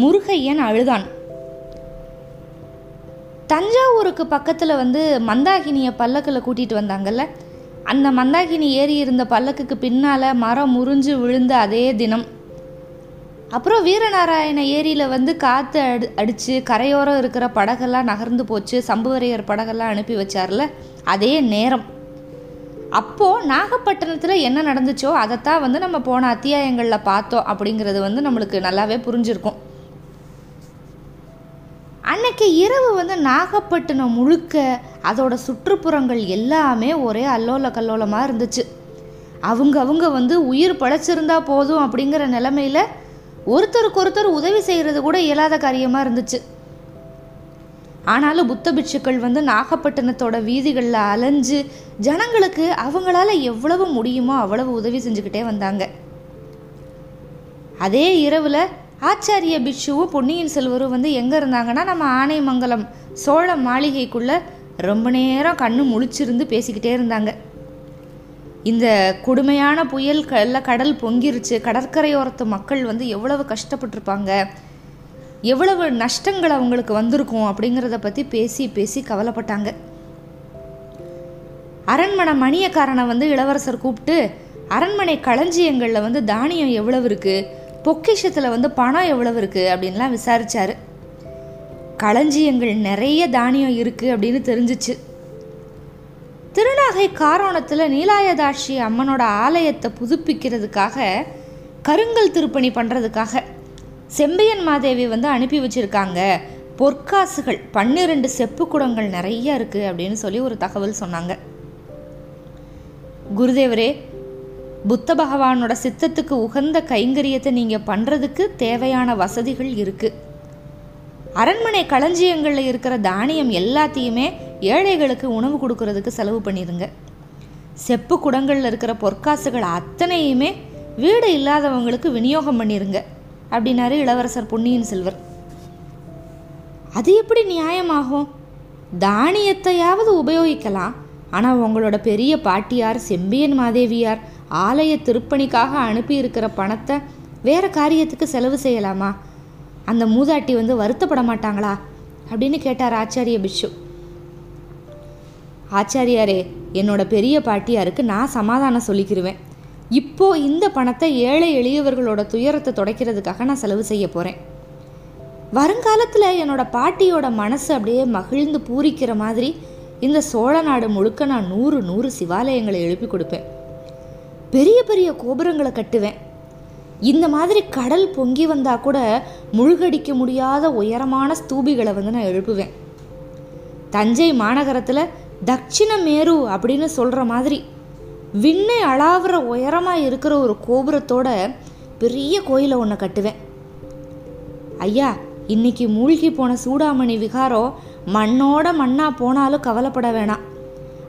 முருகையன் அழுதான். தஞ்சாவூருக்கு பக்கத்தில் வந்து மந்தாகினியை பல்லக்கில் கூட்டிகிட்டு வந்தாங்கல்ல? அந்த மந்தாகினி ஏறி இருந்த பல்லக்குக்கு பின்னால் மரம் முறிஞ்சு விழுந்த அதே தினம். அப்புறம் வீரநாராயண ஏரியில் வந்து காற்று அடி அடித்து கரையோரம் இருக்கிற படகெல்லாம் நகர்ந்து போச்சு. சம்புவரையர் படகெல்லாம் அனுப்பி வச்சார்ல? அதே நேரம். அப்போது நாகப்பட்டினத்தில் என்ன நடந்துச்சோ அதைத்தான் வந்து நம்ம போன அத்தியாயங்களில் பார்த்தோம் அப்படிங்கிறது வந்து நம்மளுக்கு நல்லாவே புரிஞ்சிருக்கும். அன்னைக்கு இரவு வந்து நாகப்பட்டினம் முழுக்க அதோட சுற்றுப்புறங்கள் எல்லாமே ஒரே அல்லோல கல்லோலமாக இருந்துச்சு. அவங்க அவங்க வந்து உயிர் பழைச்சிருந்தா போதும் அப்படிங்கிற நிலமையில ஒருத்தருக்கு ஒருத்தர் உதவி செய்கிறது கூட இயலாத காரியமாக இருந்துச்சு. ஆனாலும் புத்த பிட்சுக்கள் வந்து நாகப்பட்டினத்தோட வீதிகளில் அலைஞ்சு ஜனங்களுக்கு அவங்களால எவ்வளவு முடியுமோ அவ்வளவு உதவி செஞ்சுக்கிட்டே வந்தாங்க. அதே இரவில் ஆச்சாரிய பிட்சுவும் பொன்னியின் செல்வரும் வந்து எங்கே இருந்தாங்கன்னா நம்ம ஆனைமங்கலம் சோழ மாளிகைக்குள்ளே ரொம்ப நேரம் கண்ணு முழிச்சிருந்து பேசிக்கிட்டே இருந்தாங்க. இந்த கொடுமையான புயல் எல்லாம் கடல் பொங்கிருச்சு கடற்கரையோரத்து மக்கள் வந்து எவ்வளவு கஷ்டப்பட்டிருப்பாங்க எவ்வளவு நஷ்டங்கள் அவங்களுக்கு வந்திருக்கும் அப்படிங்கிறத பற்றி பேசி பேசி கவலைப்பட்டாங்க. அரண்மனை மணியக்காரனை வந்து இளவரசர் கூப்பிட்டு அரண்மனை களஞ்சியங்களில் வந்து தானியம் எவ்வளவு இருக்குது பொக்கிஷத்தில் வந்து பணம் எவ்வளவு இருக்குது அப்படின்லாம் விசாரித்தார் களஞ்சியங்கள் நிறைய தானியம் இருக்குது அப்படின்னு தெரிஞ்சிச்சு. திருநாகை காரோணத்தில் நீலாயதாட்சி அம்மனோட ஆலயத்தை புதுப்பிக்கிறதுக்காக கருங்கல் திருப்பணி பண்ணுறதுக்காக செம்பியன் மாதேவி வந்து அனுப்பி வச்சுருக்காங்க. பொற்காசுகள் பன்னிரெண்டு செப்பு குடங்கள் நிறைய இருக்குது அப்படின்னு சொல்லி ஒரு தகவல் சொன்னாங்க. குருதேவரே புத்த பகவானோட சித்தத்துக்கு உகந்த கைங்கரியத்தை நீங்கள் பண்ணுறதுக்கு தேவையான வசதிகள் இருக்குது அரண்மனை களஞ்சியங்களில் இருக்கிற தானியம் எல்லாத்தையுமே ஏழைகளுக்கு உணவு கொடுக்கறதுக்கு செலவு பண்ணிடுங்க. செப்பு குடங்களில் இருக்கிற பொற்காசுகள் அத்தனையுமே வீடு இல்லாதவங்களுக்கு விநியோகம் பண்ணிடுங்க அப்படின்னாரு இளவரசர் பொன்னியின் செல்வர். அது எப்படி நியாயமாகும்? தானியத்தையாவது உபயோகிக்கலாம். ஆனால் உங்களோட பெரிய பாட்டியார் செம்பியன் மாதேவியார் ஆலய திருப்பணிக்காக அனுப்பி இருக்கிற பணத்தை வேற காரியத்துக்கு செலவு செய்யலாமா? அந்த மூதாட்டி வந்து வருத்தப்பட மாட்டாங்களா? அப்படின்னு கேட்டார் ஆச்சாரிய பிஷு ஆச்சாரியாரே என்னோட பெரிய பாட்டியாருக்கு நான் சமாதானம் சொல்லிக்கிருவேன். இப்போ இந்த பணத்தை ஏழை எளியவர்களோட துயரத்தை துடைக்கிறதுக்காக நான் செலவு செய்ய போகிறேன் வருங்காலத்தில் என்னோட பாட்டியோட மனசு அப்படியே மகிழ்ந்து பூரிக்கிற மாதிரி இந்த சோழ நாடு முழுக்க நான் நூறு நூறு சிவாலயங்களை எழுப்பி கொடுப்பேன். பெரிய பெரிய கோபுரங்களை கட்டுவேன். இந்த மாதிரி கடல் பொங்கி வந்தா கூட முழுகடிக்க முடியாத உயரமான ஸ்தூபிகளை வந்து நான் எழுப்புவேன். தஞ்சை மாநகரத்தில் தட்சிண மேரு அப்படின்னு சொல்கிற மாதிரி விண்ணை அளாவுற உயரமாக இருக்கிற ஒரு கோபுரத்தோட பெரிய கோயிலை ஒன்று கட்டுவேன். ஐயா இன்னைக்கு மூழ்கி போன சூடாமணி விகாரம் மண்ணோட மண்ணா போனாலும் கவலைப்பட வேணாம்.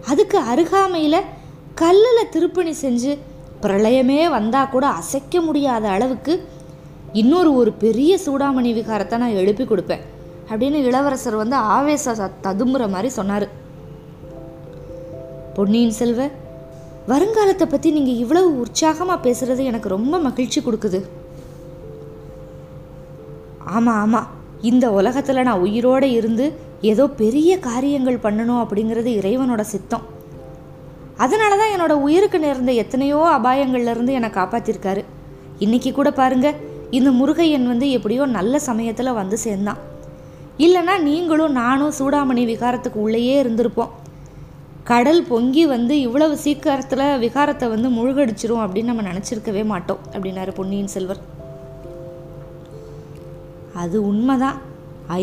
அதுக்கு அருகாமையில் கல்லில் திருப்பணி செஞ்சு பிரளயமே வந்தால் கூட அசைக்க முடியாத அளவுக்கு இன்னொரு ஒரு பெரிய சூடாமணி விகாரத்தை நான் எழுப்பி கொடுப்பேன். அப்படின்னு இளவரசர் வந்து ஆவேச ததும்புற மாதிரி சொன்னார். பொன்னியின் செல்வ வருங்காலத்தை பற்றி நீங்கள் இவ்வளவு உற்சாகமாக பேசுகிறது எனக்கு ரொம்ப மகிழ்ச்சி கொடுக்குது. ஆமாம் ஆமாம் இந்த உலகத்தில் நான் உயிரோடு இருந்து ஏதோ பெரிய காரியங்கள் பண்ணணும் அப்படிங்கிறது இறைவனோட சித்தம். அதனால தான் என்னோட உயிருக்கு நேர்ந்த எத்தனையோ அபாயங்கள்லேருந்து என்னை காப்பாற்றிருக்காரு இன்னைக்கு கூட பாருங்க இந்த முருகையன் வந்து எப்படியோ நல்ல சமயத்தில் வந்து சேர்ந்தான். இல்லைன்னா நீங்களும் நானும் சூடாமணி விகாரத்துக்கு உள்ளேயே இருந்திருப்போம். கடல் பொங்கி வந்து இவ்வளவு சீக்கிரத்தில் விகாரத்தை வந்து முழுகடிச்சிரும் அப்படின்னு நம்ம நினச்சிருக்கவே மாட்டோம் அப்படின்னாரு பொன்னியின் செல்வர். அது உண்மைதான்.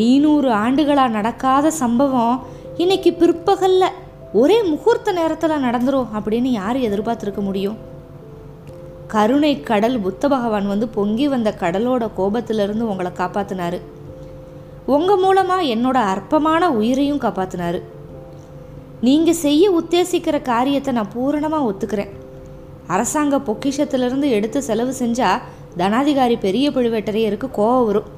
ஐநூறு ஆண்டுகளாக நடக்காத சம்பவம் இன்னைக்கு பிற்பகலில். ஒரே முகூர்த்த நேரத்தில் நடந்துடும் அப்படின்னு யார் எதிர்பார்த்துருக்க முடியும்? கருணை கடல் புத்த பகவான் வந்து பொங்கி வந்த கடலோட கோபத்திலிருந்து உங்களை காப்பாத்தினாரு. உங்கள் மூலமாக என்னோட அற்பமான உயிரையும் காப்பாத்தினாரு. நீங்கள் செய்ய உத்தேசிக்கிற காரியத்தை நான் பூரணமாக ஒத்துக்கிறேன். அரசாங்க பொக்கிஷத்திலிருந்து எடுத்து செலவு செஞ்சால் தனாதிகாரி பெரிய பழுவேட்டரையருக்கு கோவம் வரும்.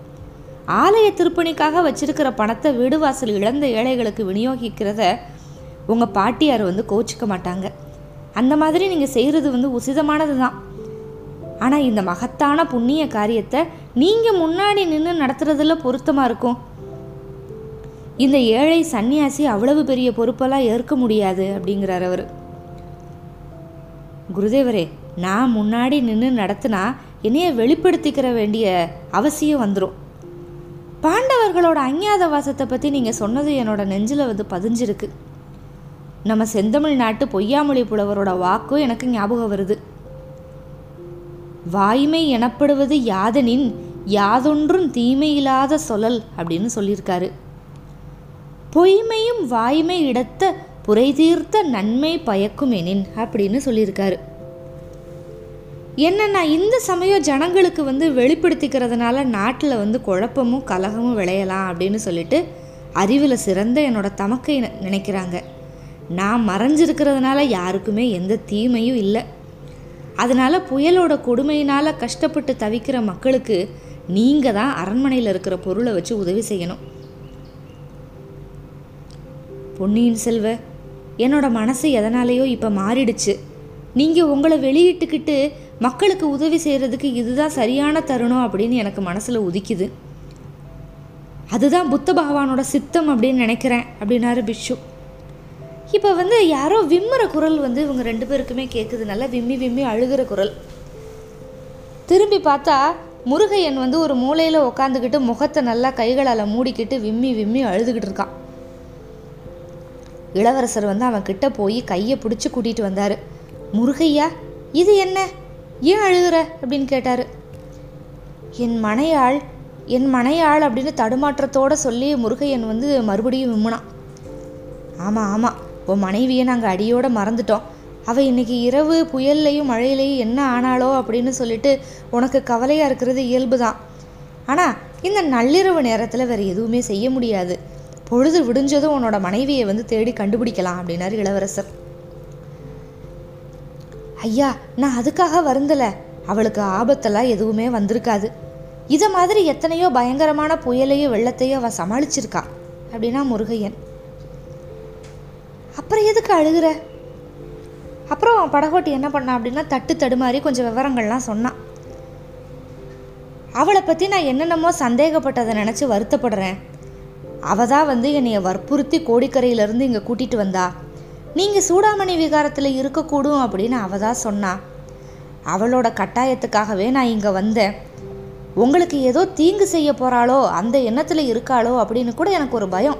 ஆலய திருப்பணிக்காக வச்சிருக்கிற பணத்தை வீடு வாசல் இழந்த ஏழைகளுக்கு விநியோகிக்கிறத உங்கள் பாட்டியார் வந்து கோச்சிக்க மாட்டாங்க. அந்த மாதிரி நீங்கள் செய்கிறது வந்து உசிதமானது தான் ஆனால் இந்த மகத்தான புண்ணிய காரியத்தை நீங்கள் முன்னாடி நின்று நடத்துறதுல பொருத்தமாக இருக்கும். இந்த ஏழை சன்னியாசி அவ்வளவு பெரிய பொறுப்பெல்லாம் ஏற்க முடியாது அப்படிங்கிறார் அவர். குருதேவரே நான் முன்னாடி நின்று நடத்தினா என்னைய வெளிப்படுத்திக்கிற வேண்டிய அவசியம் வந்துடும் பாண்டவர்களோட அஞ்ஞாத வாசத்தை பற்றி நீங்கள் சொன்னது என்னோட நெஞ்சில் வந்து பதிஞ்சிருக்கு. நம்ம செந்தமிழ் நாட்டு பொய்யாமொழி புலவரோட வாக்கும் எனக்கு ஞாபகம் வருது. வாய்மை எனப்படுவது யாதனின் யாதொன்றும் தீமையில்லாத சொல்லல் அப்படின்னு சொல்லியிருக்காரு. பொய்மையும் வாய்மை இடத்த புரை தீர்த்த நன்மை பயக்கும் எனின் அப்படின்னு சொல்லியிருக்காரு. என்னன்னா இந்த சமயம் ஜனங்களுக்கு வந்து வெளிப்படுத்திக்கிறதுனால நாட்டில் வந்து குழப்பமும் கலகமும் விளையலாம் அப்படின்னு சொல்லிட்டு அறிவில் சிறந்த என்னோட தமக்கை நினைக்கிறாங்க. நான் மறைஞ்சிருக்கிறதுனால யாருக்குமே எந்த தீமையும் இல்லை. அதனால் புயலோட கொடுமையினால் கஷ்டப்பட்டு தவிக்கிற மக்களுக்கு நீங்கள் தான் அரண்மனையில் இருக்கிற பொருளை வச்சு உதவி செய்யணும். பொன்னியின் செல்வ என்னோட மனசு எதனாலேயோ இப்போ மாறிடுச்சு. நீங்கள் உங்களை வெளியிட்டுக்கிட்டு மக்களுக்கு உதவி செய்கிறதுக்கு இதுதான் சரியான தருணம் அப்படின்னு எனக்கு மனசில் உதிக்குது. அதுதான் புத்த பகவானோட சித்தம் அப்படின்னு நினைக்கிறேன் அப்படின்னாரு பிஷு இப்போ வந்து யாரோ விம்முற குரல் வந்து இவங்க ரெண்டு பேருக்குமே கேட்குது நல்லா விம்மி விம்மி அழுகிற குரல். திரும்பி பார்த்தா முருகையன் வந்து ஒரு மூலையில் உக்காந்துக்கிட்டு முகத்தை நல்லா கைகளால் மூடிக்கிட்டு விம்மி விம்மி அழுதுகிட்டு இருக்கான். இளவரசர் வந்து அவன் கிட்ட போய் கையை பிடிச்சி கூட்டிகிட்டு வந்தார். முருகையா இது என்ன? ஏன் அழுகுற? அப்படின்னு கேட்டார். என் மனையாள் என் மனையாள் அப்படின்னு தடுமாற்றத்தோட சொல்லி முருகையன் வந்து மறுபடியும் விம்முனான். ஆமாம் ஆமாம் உன் மனைவியை நாங்கள் அடியோடு மறந்துட்டோம். அவள் இன்னைக்கு இரவு புயல்லையும் மழையிலையும் என்ன ஆனாளோ அப்படின்னு சொல்லிட்டு உனக்கு கவலையாக இருக்கிறது இயல்பு தான் ஆனால் இந்த நள்ளிரவு நேரத்தில் வேறு எதுவுமே செய்ய முடியாது. பொழுது விடிஞ்சதும் உன்னோட மனைவியை வந்து தேடி கண்டுபிடிக்கலாம் அப்படின்னாரு இளவரசர். ஐயா நான் அதுக்காக வருந்தலை. அவளுக்கு ஆபத்தெல்லாம் எதுவுமே வந்திருக்காது. இதை மாதிரி எத்தனையோ பயங்கரமான புயலையோ வெள்ளத்தையோ அவள் சமாளிச்சிருக்கா அப்படின்னா முருகையன். அப்புறம் எதுக்கு அழுகுற? அப்புறம் படகோட்டி என்ன பண்ணா அப்படின்னா தட்டு தடுமாறி கொஞ்சம் விவரங்கள்லாம் சொன்னான். அவளை பற்றி நான் என்னென்னமோ சந்தேகப்பட்டதை நினச்சி வருத்தப்படுறேன். அவ தான் வந்து என்னைய வற்புறுத்தி கோடிக்கரையிலேருந்து இங்கே கூட்டிகிட்டு வந்தா. நீங்கள் சூடாமணி விகாரத்தில் இருக்கக்கூடும் அப்படின்னு அவ தான் சொன்னா. அவளோட கட்டாயத்துக்காகவே நான் இங்கே வந்தேன். உங்களுக்கு ஏதோ தீங்கு செய்ய போகிறாளோ அந்த எண்ணத்தில் இருக்காளோ அப்படின்னு கூட எனக்கு ஒரு பயம்.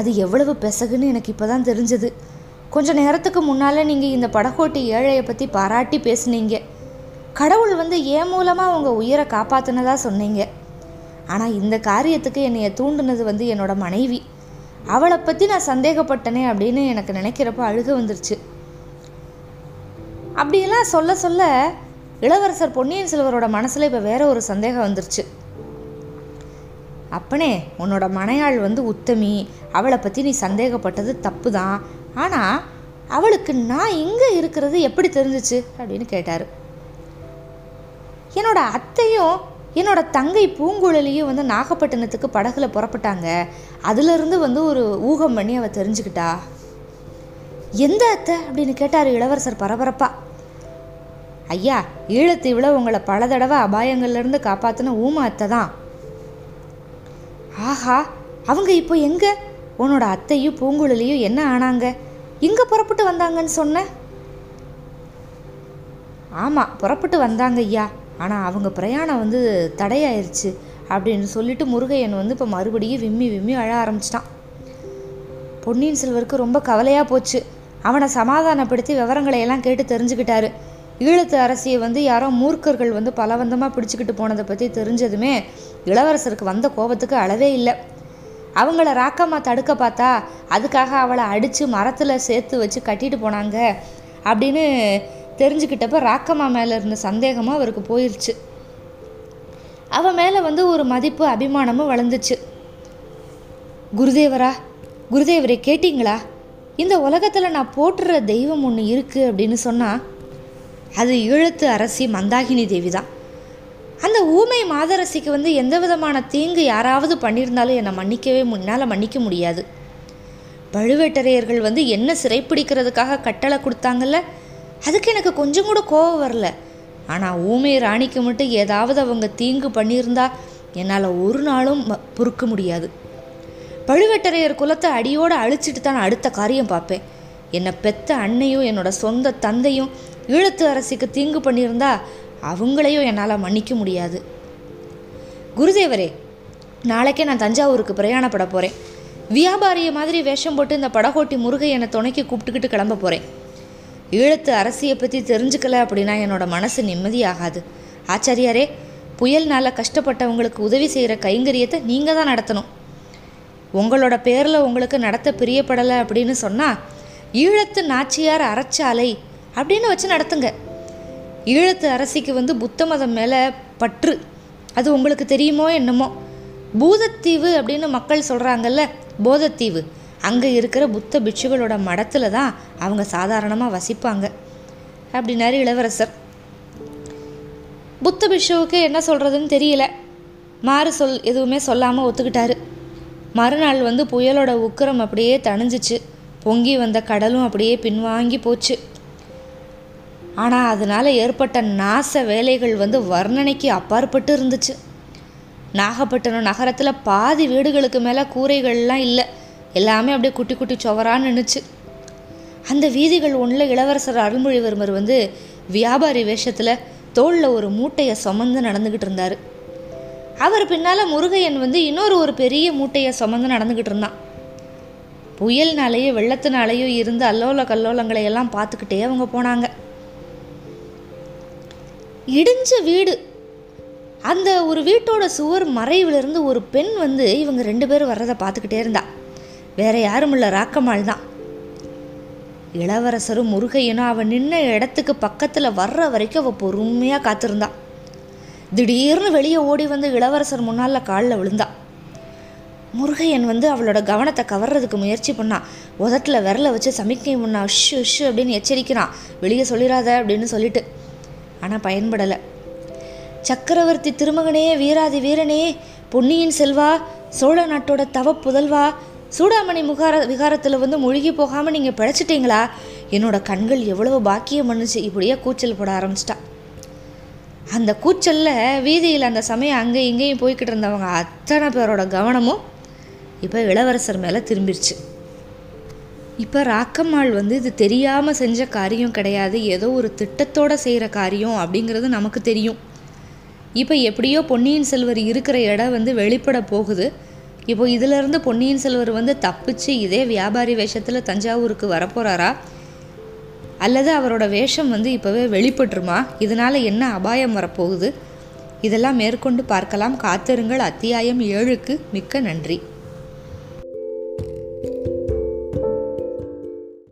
அது எவ்வளவு பெசகுன்னு எனக்கு இப்போ தான் தெரிஞ்சது. கொஞ்ச நேரத்துக்கு முன்னால் நீங்கள் இந்த படகோட்டி ஏழையை பற்றி பாராட்டி பேசுனீங்க. கடவுள் வந்து ஏன் மூலமாக உங்கள் உயிரை காப்பாற்றினதாக சொன்னீங்க? ஆனால் இந்த காரியத்துக்கு என்னைய தூண்டுனது வந்து என்னோட மனைவி. அவளை பற்றி நான் சந்தேகப்பட்டனே அப்படின்னு எனக்கு நினைக்கிறப்ப அழுக வந்துருச்சு. அப்படியெல்லாம் சொல்ல சொல்ல இளவரசர் பொன்னியின் செல்வரோட மனசில் இப்போ வேற ஒரு சந்தேகம் வந்துருச்சு. அப்பனே உன்னோட மனையாள் வந்து உத்தமி. அவளை பற்றி நீ சந்தேகப்பட்டது தப்பு தான் ஆனால் அவளுக்கு நான் இங்கே இருக்கிறது எப்படி தெரிஞ்சிச்சு? அப்படின்னு கேட்டார். என்னோட அத்தையும் என்னோட தங்கை பூங்குழலியும் வந்து நாகப்பட்டினத்துக்கு படகுல புறப்பட்டாங்க. அதுலேருந்து வந்து ஒரு ஊகம் பண்ணி அவள் தெரிஞ்சுக்கிட்டா. எந்த அத்தை? அப்படின்னு கேட்டார் இளவரசர் பரபரப்பா. ஐயா ஈழத்தீவில் உங்களை பல தடவை அபாயங்கள்லேருந்து காப்பாற்றின ஊமா அத்தை தான் ஆஹா அவங்க இப்போ எங்க? உன்னோட அத்தையும் பூங்குழலியும் என்ன ஆனாங்க? இங்கே புறப்பட்டு வந்தாங்கன்னு சொன்ன? ஆமாம் புறப்பட்டு வந்தாங்க ஐயா. ஆனால் அவங்க பிரயாணம் வந்து தடையாயிருச்சு அப்படின்னு சொல்லிட்டு முருகையன் வந்து இப்போ மறுபடியும் விம்மி விம்மி அழ ஆரம்பிச்சிட்டான். பொன்னியின் செல்வருக்கு ரொம்ப கவலையாக போச்சு. அவனை சமாதானப்படுத்தி விவரங்களை எல்லாம் கேட்டு தெரிஞ்சுக்கிட்டாரு. ஈழத்து அரசியை வந்து யாரோ மூர்க்கர்கள் வந்து பலவந்தமாக பிடிச்சிக்கிட்டு போனதை பற்றி தெரிஞ்சதுமே இளவரசருக்கு வந்த கோபத்துக்கு அளவே இல்லை. அவங்கள ராக்கம்மா தடுக்க பார்த்தா அதுக்காக அவளை அடித்து மரத்தில் சேர்த்து வச்சு கட்டிட்டு போனாங்க அப்படின்னு தெரிஞ்சுக்கிட்டப்ப ராக்கம்மா மேலே இருந்த சந்தேகமும் அவருக்கு போயிடுச்சு அவன் மேலே வந்து ஒரு மதிப்பு அபிமானமும் வளர்ந்துச்சு. குருதேவரா குருதேவரே கேட்டிங்களா? இந்த உலகத்தில் நான் போட்டுற தெய்வம் ஒன்று இருக்குது அப்படின்னு சொன்னால் அது ஈழத்து அரசி மந்தாகினி தேவி தான் அந்த ஊமை மாதரசிக்கு வந்து எந்த விதமான தீங்கு யாராவது பண்ணியிருந்தாலும் என்னை மன்னிக்கவே முன்னால் மன்னிக்க முடியாது. பழுவேட்டரையர்கள் வந்து என்ன சிறைப்பிடிக்கிறதுக்காக கட்டளை கொடுத்தாங்கல்ல? அதுக்கு எனக்கு கொஞ்சம் கூட கோவம் வரல. ஆனால் ஊமை ராணிக்கு மட்டும் ஏதாவது அவங்க தீங்கு பண்ணியிருந்தா என்னால் ஒரு நாளும் ம- பொறுக்க முடியாது. பழுவேட்டரையர் குலத்தை அடியோடு அழிச்சிட்டு தான் நான் அடுத்த காரியம் பார்ப்பேன். என்னை பெத்த அன்னையும் என்னோட சொந்த தந்தையும் ஈழத்து அரசிக்கு தீங்கு பண்ணியிருந்தா அவங்களையும் என்னால் மன்னிக்க முடியாது. குருதேவரே நாளைக்கே நான் தஞ்சாவூருக்கு பிரயாணப்பட போகிறேன் வியாபாரிய மாதிரி வேஷம் போட்டு இந்த படகோட்டி முருகை என்னை துணைக்கி கூப்பிட்டுக்கிட்டு கிளம்ப போகிறேன் ஈழத்து அரசியை பற்றி தெரிஞ்சுக்கல அப்படின்னா என்னோட மனசு நிம்மதியாகாது. ஆச்சாரியாரே புயல்னால கஷ்டப்பட்டவங்களுக்கு உதவி செய்கிற கைங்கரியத்தை நீங்கள் தான் நடத்தணும். உங்களோட பேரில் உங்களுக்கு நடத்த பிரியப்படலை அப்படின்னு சொன்னால் ஈழத்து நாச்சியார் அறச்சாலை அப்படின்னு வச்சு நடத்துங்க. ஈழத்து அரசிக்கு வந்து புத்த மதம் மேலே பற்று. அது உங்களுக்கு தெரியுமோ என்னமோ? பூதத்தீவு அப்படின்னு மக்கள் சொல்கிறாங்கல்ல போதத்தீவு. அங்கே இருக்கிற புத்த பிட்சுகளோட மடத்தில் தான் அவங்க சாதாரணமாக வசிப்பாங்க. அப்படின்னாரு இளவரசர். புத்த பிஷுவுக்கு என்ன சொல்கிறதுன்னு தெரியல. மாறு சொல் எதுவுமே சொல்லாமல் ஒத்துக்கிட்டாரு. மறுநாள் வந்து புயலோட உக்கிரம் அப்படியே தணிஞ்சிச்சு. பொங்கி வந்த கடலும் அப்படியே பின்வாங்கி போச்சு. ஆனால் அதனால் ஏற்பட்ட நாச வேலைகள் வந்து வர்ணனைக்கு அப்பாற்பட்டு இருந்துச்சு. நாகப்பட்டினம் நகரத்தில் பாதி வீடுகளுக்கு மேலே கூரைகள்லாம் இல்லை. எல்லாமே அப்படியே குட்டி குட்டி சுவரான்னு நின்றுச்சு அந்த வீதிகள் ஒன்றில் இளவரசர் அருள்மொழிவர்மர் வந்து வியாபாரி வேஷத்தில் தோளில் ஒரு மூட்டையை சுமந்து நடந்துக்கிட்டு இருந்தார். அவர் பின்னால் முருகையன் வந்து இன்னொரு ஒரு பெரிய மூட்டையை சுமந்து நடந்துக்கிட்டு இருந்தான். புயல்னாலேயோ வெள்ளத்தினாலேயோ இருந்து அல்லோல கல்லோலங்களை எல்லாம் பார்த்துக்கிட்டே அவங்க போனாங்க. இடிஞ்ச வீடு. அந்த ஒரு வீட்டோட சுவர் மறைவிலிருந்து ஒரு பெண் வந்து இவங்க ரெண்டு பேரும் வர்றதை பார்த்துக்கிட்டே இருந்தா. வேற யாரும் இல்லை ராக்கம்மாள் தான். இளவரசரும் முருகையனும் அவன் நின்ன இடத்துக்கு பக்கத்தில் வர்ற வரைக்கும் அவள் பொறுமையாக காத்திருந்தான் திடீர்னு வெளியே ஓடி வந்து இளவரசர் முன்னால் காலில் விழுந்தா. முருகையன் வந்து அவளோட கவனத்தை கவர்றதுக்கு முயற்சி பண்ணான் உதட்டில் விரல வச்சு சமிக்கை பண்ணா ஷு ஷு அப்படின்னு எச்சரிக்கிறான். வெளியே சொல்லிடாத அப்படின்னு சொல்லிட்டு. ஆனால் பயன்படலை. சக்கரவர்த்தி திருமகனே வீராதி வீரனே பொன்னியின் செல்வா சோழ நாட்டோட தவ புதல்வா சூடாமணி முகார விகாரத்தில் வந்து முழுகி போகாமல் நீங்கள் பிழைச்சிட்டீங்களா? என்னோட கண்கள் எவ்வளவு பாக்கியம் பண்ணுச்சு. இப்படியே கூச்சல் போட ஆரம்பிச்சிட்டா. அந்த கூச்சலில் வீதியில் அந்த சமயம் அங்கே இங்கேயும் போய்கிட்டு இருந்தவங்க அத்தனை பேரோட கவனமும் இப்போ இளவரசர் மேலே திரும்பிடுச்சு இப்போ ராக்கம்மாள் வந்து இது தெரியாமல் செஞ்ச காரியம் கிடையாது. ஏதோ ஒரு திட்டத்தோடு செய்கிற காரியம் அப்படிங்கிறது நமக்கு தெரியும். இப்போ எப்படியோ பொன்னியின் செல்வர் இருக்கிற இடம் வந்து வெளிப்பட போகுது. இப்போ இதிலிருந்து பொன்னியின் செல்வர் வந்து தப்பிச்சு இதே வியாபாரி வேஷத்தில் தஞ்சாவூருக்கு வரப்போகிறாரா அல்லது அவரோட வேஷம் வந்து இப்போவே வெளிப்பட்டுருமா? இதனால் என்ன அபாயம் வரப்போகுது? இதெல்லாம் மேற்கொண்டு பார்க்கலாம். காத்திருங்கள். அத்தியாயம் ஏழுக்கு மிக்க நன்றி.